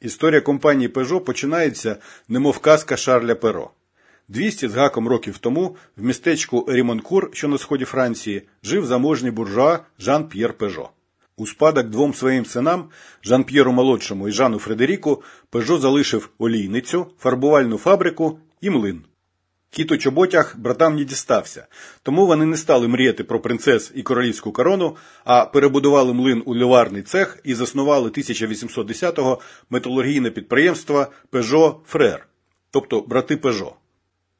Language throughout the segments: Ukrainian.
Історія компанії Peugeot починається, немов казка Шарля Перо. 200 з гаком років тому в містечку Рімонкур, що на сході Франції, жив заможний буржуа Жан-П'єр Пежо. У спадок двом своїм синам Жан П'єру молодшому і Жану Фредеріку Пежо залишив олійницю, фарбувальну фабрику і млин. Кіт у чоботях братам не дістався, тому вони не стали мріяти про принцес і королівську корону, а перебудували млин у ліварний цех і заснували 1810-го металургійне підприємство Пежо Фрер, тобто брати Пежо.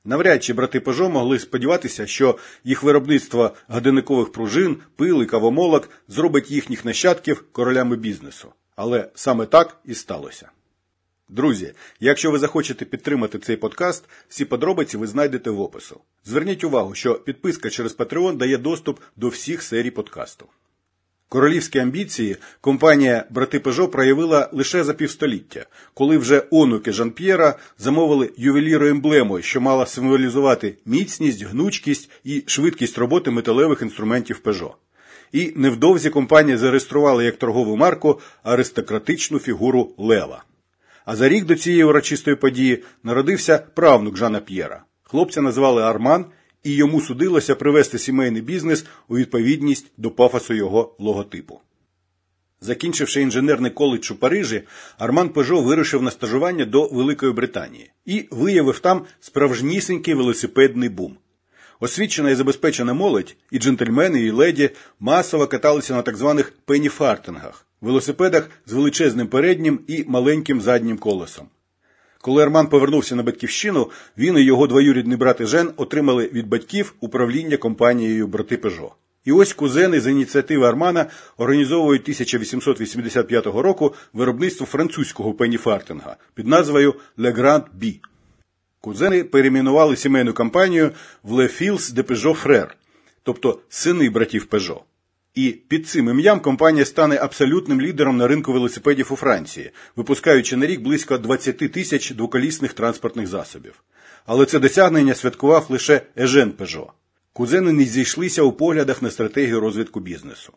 Навряд чи брати Пежо могли сподіватися, що їх виробництво годинникових пружин, пил і кавомолок зробить їхніх нащадків королями бізнесу. Але саме так і сталося. Друзі, якщо ви захочете підтримати цей подкаст, всі подробиці ви знайдете в опису. Зверніть увагу, що підписка через Patreon дає доступ до всіх серій подкасту. Королівські амбіції компанія Брати Пежо проявила лише за півстоліття, коли вже онуки Жан-П'єра замовили ювеліру емблему, що мала символізувати міцність, гнучкість і швидкість роботи металевих інструментів Пежо. І невдовзі компанія зареєструвала як торгову марку аристократичну фігуру Лева. А за рік до цієї урочистої події народився правнук Жана П'єра. Хлопця назвали Арман, і йому судилося привести сімейний бізнес у відповідність до пафосу його логотипу. Закінчивши інженерний коледж у Парижі, Арман Пежо вирушив на стажування до Великої Британії і виявив там справжнісінький велосипедний бум. Освічена і забезпечена молодь, і джентльмени, і леді масово каталися на так званих пеніфартингах велосипедах з величезним переднім і маленьким заднім колесом. Коли Арман повернувся на батьківщину, він і його двоюрідний брат Жен отримали від батьків управління компанією Брати Пежо. І ось кузени з ініціативи Армана організовують 1885 року виробництво французького пеніфартинга під назвою Le Grand B. Кузени перейменували сімейну компанію в Le Fils de Peugeot Frère, тобто сини братів Пежо. І під цим ім'ям компанія стане абсолютним лідером на ринку велосипедів у Франції, випускаючи на рік близько 20 тисяч двоколісних транспортних засобів. Але це досягнення святкував лише Ежен Пежо. Кузени не зійшлися у поглядах на стратегію розвитку бізнесу.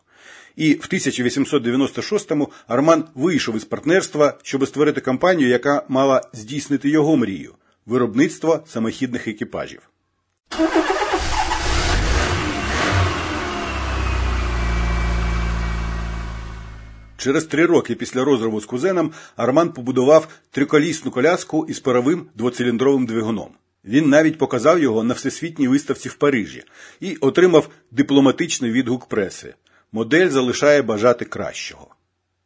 І в 1896-му Арман вийшов із партнерства, щоб створити компанію, яка мала здійснити його мрію виробництво самохідних екіпажів. Через три роки після розриву з кузеном Арман побудував триколісну коляску із паровим двоциліндровим двигуном. Він навіть показав його на всесвітній виставці в Парижі і отримав дипломатичний відгук преси. Модель залишає бажати кращого.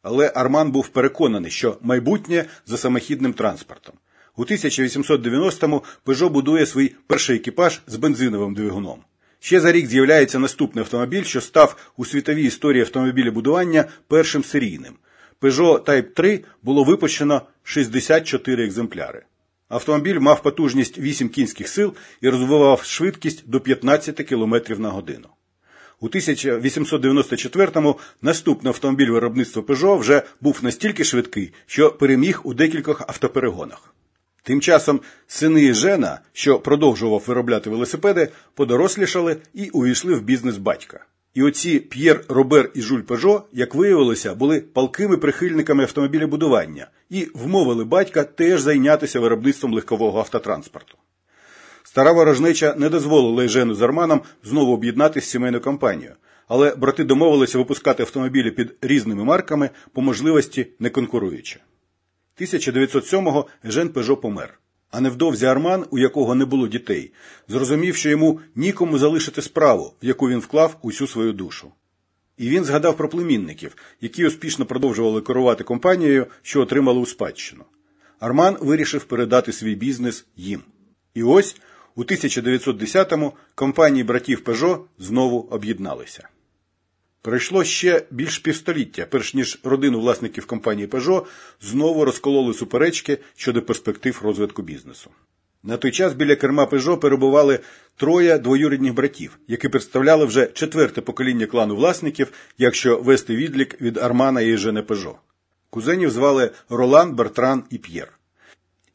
Але Арман був переконаний, що майбутнє за самохідним транспортом. У 1890-му Peugeot будує свій перший екіпаж з бензиновим двигуном. Ще за рік з'являється наступний автомобіль, що став у світовій історії автомобілебудування першим серійним. Peugeot Type 3 було випущено 64 екземпляри. Автомобіль мав потужність 8 кінських сил і розвивав швидкість до 15 км на годину. У 1894-му наступний автомобіль виробництва Peugeot вже був настільки швидкий, що переміг у декількох автоперегонах. Тим часом сини Жена, що продовжував виробляти велосипеди, подорослішали і увійшли в бізнес батька. І оці П'єр Робер і Жуль Пежо, як виявилося, були палкими прихильниками автомобілебудування і вмовили батька теж зайнятися виробництвом легкового автотранспорту. Стара ворожнеча не дозволила Жену з Арманом знову об'єднатися з сімейною компанією, але брати домовилися випускати автомобілі під різними марками, по можливості не конкуруючи. 1907-го Жен Пежо помер. А невдовзі Арман, у якого не було дітей, зрозумів, що йому нікому залишити справу, в яку він вклав усю свою душу. І він згадав про племінників, які успішно продовжували керувати компанією, що отримали у спадщину. Арман вирішив передати свій бізнес їм. І ось у 1910-му компанії братів Пежо знову об'єдналися. Пройшло ще більш півстоліття, перш ніж родину власників компанії Peugeot знову розкололи суперечки щодо перспектив розвитку бізнесу. На той час біля керма Peugeot перебували троє двоюрідних братів, які представляли вже четверте покоління клану власників, якщо вести відлік від Армана і Жене Peugeot. Кузенів звали Ролан, Бертран і П'єр.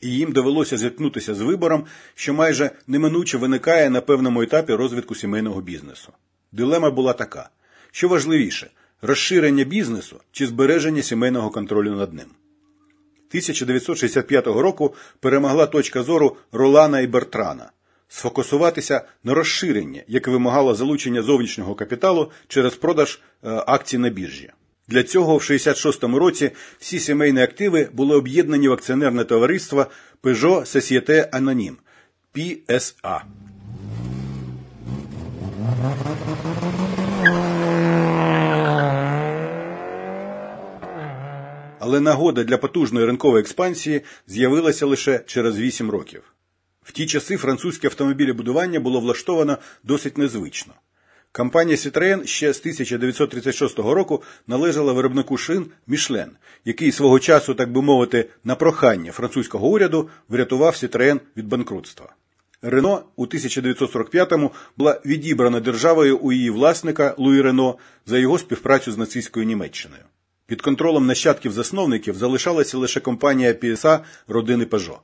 І їм довелося зіткнутися з вибором, що майже неминуче виникає на певному етапі розвитку сімейного бізнесу. Дилема була така. Що важливіше розширення бізнесу чи збереження сімейного контролю над ним. 1965 року перемогла точка зору Ролана і Бертрана сфокусуватися на розширенні, яке вимагало залучення зовнішнього капіталу через продаж е, акцій на біржі. Для цього в 66-му році всі сімейні активи були об'єднані в акціонерне товариство Peugeot Société Anonyme – PSA. Але нагода для потужної ринкової експансії з'явилася лише через 8 років. В ті часи французьке автомобілебудування було влаштовано досить незвично. Компанія Citroën ще з 1936 року належала виробнику шин Мішлен, який свого часу, так би мовити, на прохання французького уряду врятував Citroën від банкрутства. Рено у 1945-му була відібрана державою у її власника Луї Рено за його співпрацю з нацистською Німеччиною. Під контролем нащадків засновників залишалася лише компанія PSA родини Peugeot.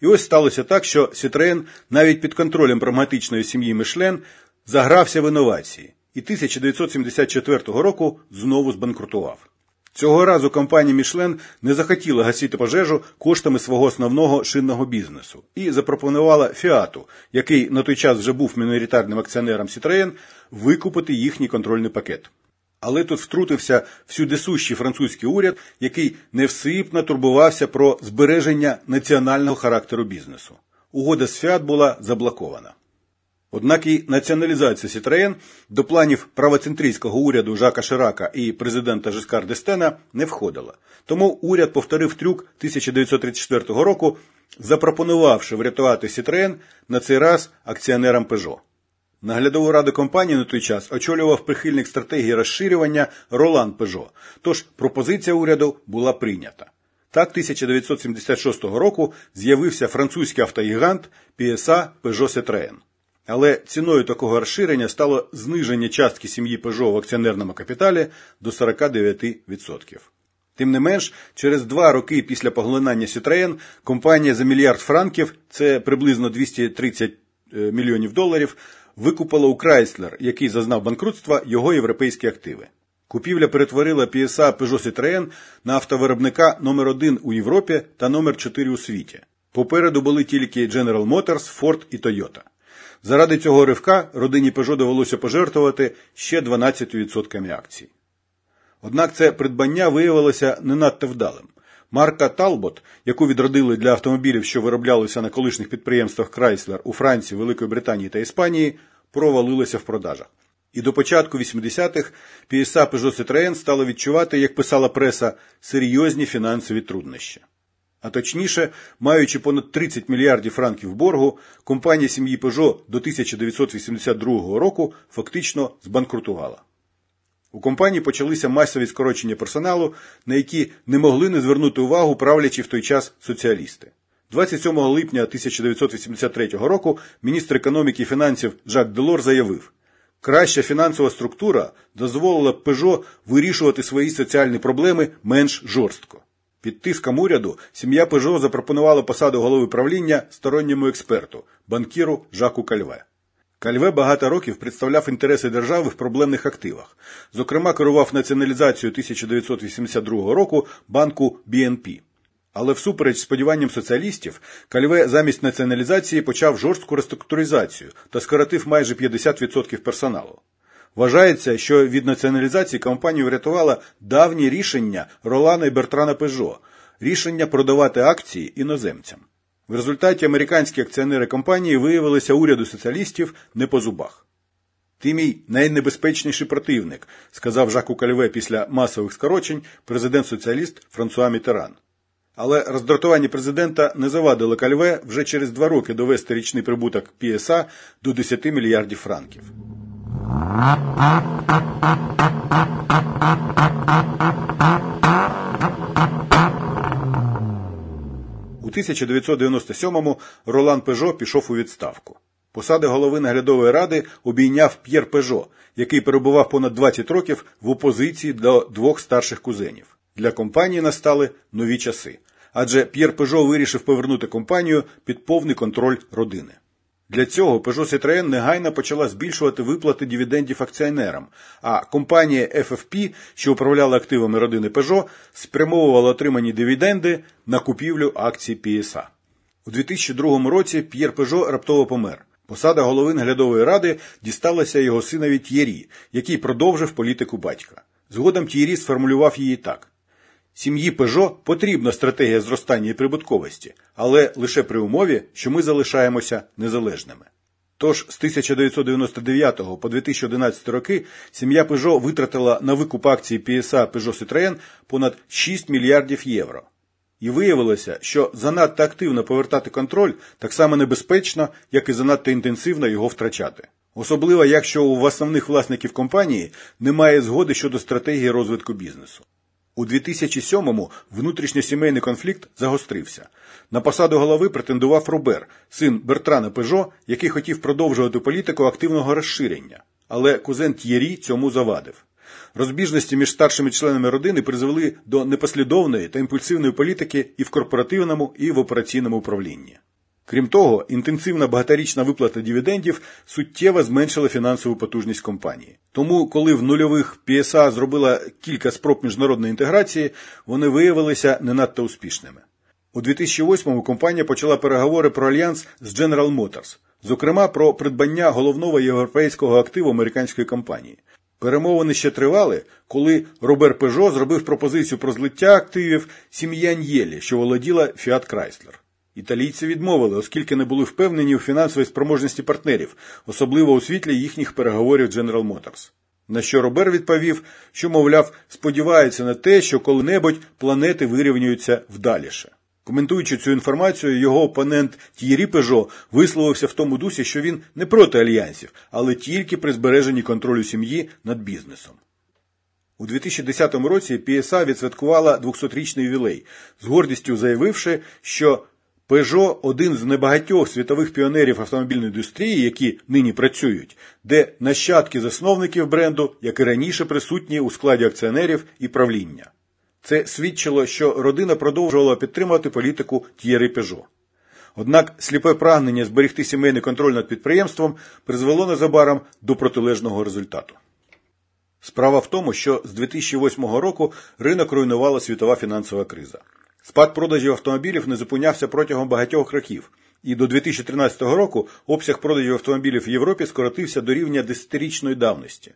І ось сталося так, що Citroën навіть під контролем прагматичної сім'ї Мишлен загрався в інновації і 1974 року знову збанкрутував. Цього разу компанія Мішлен не захотіла гасити пожежу коштами свого основного шинного бізнесу і запропонувала Фіату, який на той час вже був міноритарним акціонером Citroën, викупити їхній контрольний пакет. Але тут втрутився всюдисущий французький уряд, який невсипно турбувався про збереження національного характеру бізнесу. Угода з Фіат була заблокована. Однак і націоналізація Сітроен до планів правоцентрійського уряду Жака Ширака і президента Жискар Дестена не входила. Тому уряд повторив трюк 1934 року, запропонувавши врятувати Сітроен на цей раз акціонерам Пежо. Наглядову раду компанії на той час очолював прихильник стратегії розширювання Ролан Пежо, тож пропозиція уряду була прийнята. Так 1976 року з'явився французький автогігант PSA Peugeot Citroën. Але ціною такого розширення стало зниження частки сім'ї Peugeot в акціонерному капіталі до 49%. Тим не менш, через два роки після поглинання Citroën компанія за мільярд франків, це приблизно 230 е, мільйонів доларів, викупила у Chrysler, який зазнав банкрутства, його європейські активи. Купівля перетворила PSA Peugeot Citroën на автовиробника номер 1 у Європі та номер 4 у світі. Попереду були тільки General Motors, Ford і Toyota. Заради цього ривка родині Peugeot довелося пожертвувати ще 12% акцій. Однак це придбання виявилося не надто вдалим. Марка Талбот, яку відродили для автомобілів, що вироблялися на колишніх підприємствах Chrysler у Франції, Великої Британії та Іспанії, провалилася в продажах. І до початку 80-х PSA Peugeot Citroën стало відчувати, як писала преса, серйозні фінансові труднощі. А точніше, маючи понад 30 мільярдів франків боргу, компанія сім'ї Peugeot до 1982 року фактично збанкрутувала. У компанії почалися масові скорочення персоналу, на які не могли не звернути увагу правлячі в той час соціалісти. 27 липня 1983 року міністр економіки і фінансів Жак Делор заявив, краща фінансова структура дозволила Peugeot вирішувати свої соціальні проблеми менш жорстко. Під тиском уряду сім'я Пежо запропонувала посаду голови правління сторонньому експерту, банкіру Жаку Кальве. Кальве багато років представляв інтереси держави в проблемних активах. Зокрема, керував націоналізацією 1982 року банку BNP. Але всупереч сподіванням соціалістів, Кальве замість націоналізації почав жорстку реструктуризацію та скоротив майже 50% персоналу. Вважається, що від націоналізації компанію врятувало давнє рішення Ролана і Бертрана Пежо рішення продавати акції іноземцям. В результаті американські акціонери компанії виявилися уряду соціалістів не по зубах. Ти мій найнебезпечніший противник, сказав Жаку Кальве після масових скорочень президент соціаліст Франсуа Мітеран. Але роздратування президента не завадило Кальве вже через два роки довести річний прибуток ПСА до 10 мільярдів франків. У 1997-му Ролан Пежо пішов у відставку. Посади голови наглядової ради обійняв П'єр Пежо, який перебував понад 20 років в опозиції до двох старших кузенів. Для компанії настали нові часи, адже П'єр Пежо вирішив повернути компанію під повний контроль родини. Для цього Peugeot Citroën негайно почала збільшувати виплати дивідендів акціонерам, а компанія FFP, що управляла активами родини Peugeot, спрямовувала отримані дивіденди на купівлю акцій PSA. У 2002 році П'єр Пежо раптово помер. Посада голови наглядової ради дісталася його синові Т'єрі, який продовжив політику батька. Згодом Т'єрі сформулював її так: Сім'ї Пежо потрібна стратегія зростання і прибутковості, але лише при умові, що ми залишаємося незалежними. Тож з 1999 по 2011 роки сім'я Пежо витратила на викуп акції PSA Peugeot Citroën понад 6 мільярдів євро. І виявилося, що занадто активно повертати контроль так само небезпечно, як і занадто інтенсивно його втрачати. Особливо, якщо у основних власників компанії немає згоди щодо стратегії розвитку бізнесу. У 2007-му внутрішньосімейний конфлікт загострився. На посаду голови претендував Робер, син Бертрана Пежо, який хотів продовжувати політику активного розширення. Але кузен Т'єрі цьому завадив. Розбіжності між старшими членами родини призвели до непослідовної та імпульсивної політики і в корпоративному, і в операційному управлінні. Крім того, інтенсивна багаторічна виплата дивідендів суттєво зменшила фінансову потужність компанії. Тому, коли в нульових PSA зробила кілька спроб міжнародної інтеграції, вони виявилися не надто успішними. У 2008-му компанія почала переговори про альянс з General Motors, зокрема про придбання головного європейського активу американської компанії. Перемовини ще тривали, коли Робер Пежо зробив пропозицію про злиття активів сім'ї Аньєлі, що володіла Fiat Chrysler. Італійці відмовили, оскільки не були впевнені у фінансовій спроможності партнерів, особливо у світлі їхніх переговорів General Motors. На що Робер відповів, що, мовляв, сподівається на те, що коли-небудь планети вирівнюються вдаліше. Коментуючи цю інформацію, його опонент Т'єрі Пежо висловився в тому дусі, що він не проти альянсів, але тільки при збереженні контролю сім'ї над бізнесом. У 2010 році PSA відсвяткувала 200-річний ювілей, з гордістю заявивши, що Peugeot – один з небагатьох світових піонерів автомобільної індустрії, які нині працюють, де нащадки засновників бренду, як і раніше присутні у складі акціонерів і правління. Це свідчило, що родина продовжувала підтримувати політику Т'єри Пежо. Однак сліпе прагнення зберегти сімейний контроль над підприємством призвело незабаром до протилежного результату. Справа в тому, що з 2008 року ринок руйнувала світова фінансова криза. Спад продажів автомобілів не зупинявся протягом багатьох років, і до 2013 року обсяг продажів автомобілів в Європі скоротився до рівня десятирічної давності.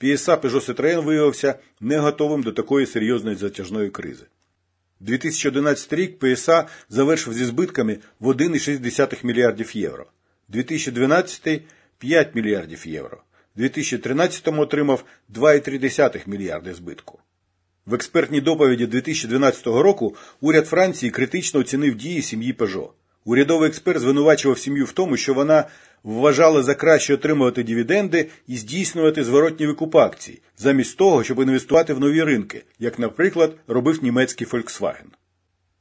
PSA Peugeot Citroën виявився не готовим до такої серйозної затяжної кризи. 2011 рік PSA завершив зі збитками в 1,6 мільярдів євро, 2012 – 5 мільярдів євро, 2013 отримав 2,3 мільярди збитку. В експертній доповіді 2012 року уряд Франції критично оцінив дії сім'ї Пежо. Урядовий експерт звинувачував сім'ю в тому, що вона вважала за краще отримувати дивіденди і здійснювати зворотні викуп акцій, замість того, щоб інвестувати в нові ринки, як, наприклад, робив німецький Volkswagen.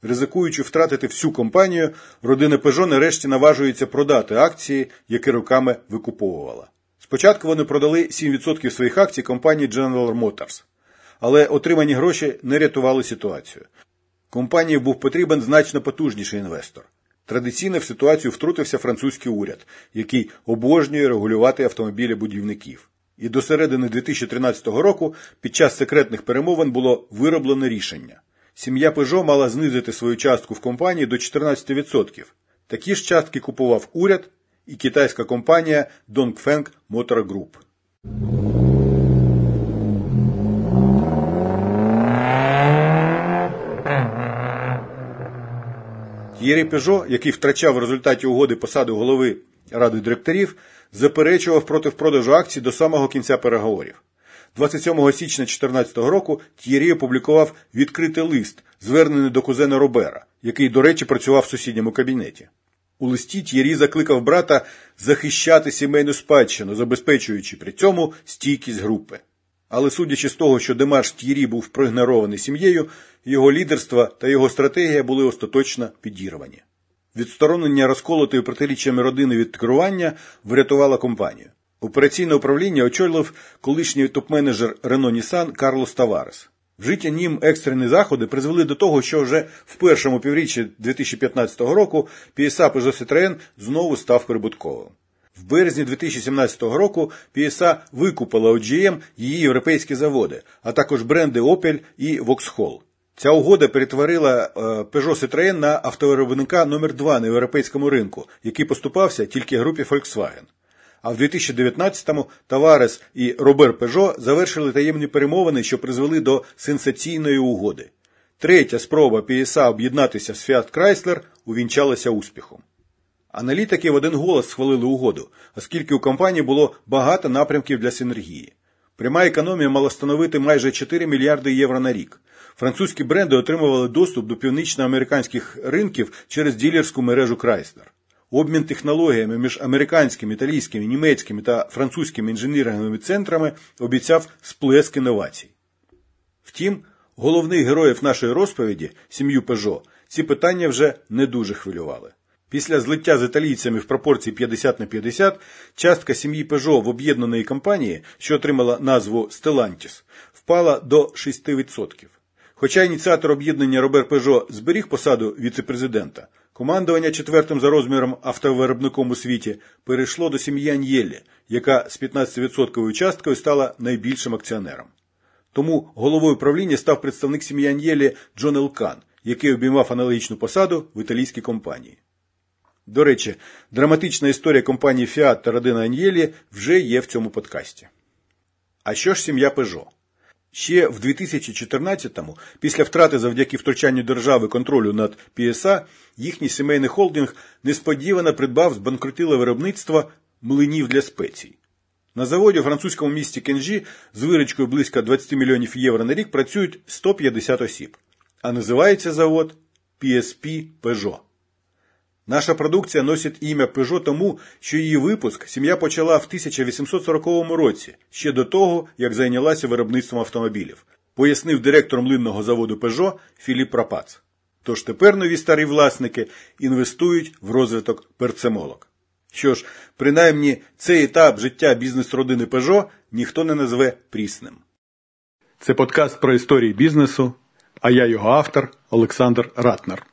Ризикуючи втратити всю компанію, родина Пежо нарешті наважується продати акції, які роками викуповувала. Спочатку вони продали 7% своїх акцій компанії General Motors але отримані гроші не рятували ситуацію. Компанії був потрібен значно потужніший інвестор. Традиційно в ситуацію втрутився французький уряд, який обожнює регулювати автомобілі будівників. І до середини 2013 року під час секретних перемовин було вироблено рішення. Сім'я Пежо мала знизити свою частку в компанії до 14%. Такі ж частки купував уряд і китайська компанія Dongfeng Motor Group. Єрій Пежо, який втрачав в результаті угоди посаду голови ради директорів, заперечував проти продажу акцій до самого кінця переговорів. 27 січня 2014 року Т'єрі опублікував відкритий лист, звернений до кузена Робера, який, до речі, працював в сусідньому кабінеті. У листі Т'єрі закликав брата захищати сімейну спадщину, забезпечуючи при цьому стійкість групи. Але судячи з того, що Демарш Т'єрі був проігнорований сім'єю, його лідерство та його стратегія були остаточно підірвані. Відсторонення розколотої протиріччями родини від керування врятувало компанію. Операційне управління очолив колишній топ-менеджер Рено Нісан Карлос Таварес. Вжиті ним екстрені заходи призвели до того, що вже в першому півріччі 2015 року PSA Peugeot Citroën знову став прибутковим. В березні 2017 року PSA викупила у GM її європейські заводи, а також бренди Opel і Vauxhall. Ця угода перетворила е, Peugeot Citroën на автовиробника номер 2 на європейському ринку, який поступався тільки групі Volkswagen. А в 2019-му Таварес і Робер Пежо завершили таємні перемовини, що призвели до сенсаційної угоди. Третя спроба PSA об'єднатися з Fiat Chrysler увінчалася успіхом. Аналітики в один голос схвалили угоду, оскільки у компанії було багато напрямків для синергії. Пряма економія мала становити майже 4 мільярди євро на рік. Французькі бренди отримували доступ до північноамериканських ринків через ділерську мережу Chrysler. Обмін технологіями між американськими, італійськими, німецькими та французькими інженерними центрами обіцяв сплеск інновацій. Втім, головних героїв нашої розповіді, сім'ю Пежо, ці питання вже не дуже хвилювали. Після злиття з італійцями в пропорції 50 на 50 частка сім'ї Пежо в об'єднаної компанії, що отримала назву Stellantis, впала до 6%. Хоча ініціатор об'єднання Робер Пежо зберіг посаду віцепрезидента, командування четвертим за розміром автовиробником у світі перейшло до сім'ї Аньєлі, яка з 15% часткою стала найбільшим акціонером. Тому головою правління став представник сім'ї Аньєлі Джон Елкан, який обіймав аналогічну посаду в італійській компанії. До речі, драматична історія компанії Fiat та родини Аньєлі вже є в цьому подкасті. А що ж сім'я Пежо? Ще в 2014-му, після втрати завдяки втручанню держави контролю над PSA, їхній сімейний холдинг несподівано придбав збанкрутіле виробництво млинів для спецій. На заводі у французькому місті Кенжі з виручкою близько 20 мільйонів євро на рік працюють 150 осіб. А називається завод PSP Peugeot. Наша продукція носить ім'я Peugeot тому, що її випуск сім'я почала в 1840 році, ще до того, як зайнялася виробництвом автомобілів, пояснив директор млинного заводу Peugeot Філіп Пропац. Тож тепер нові старі власники інвестують в розвиток перцемолок. Що ж, принаймні цей етап життя бізнес-родини Peugeot ніхто не назве прісним. Це подкаст про історії бізнесу, а я його автор Олександр Ратнер.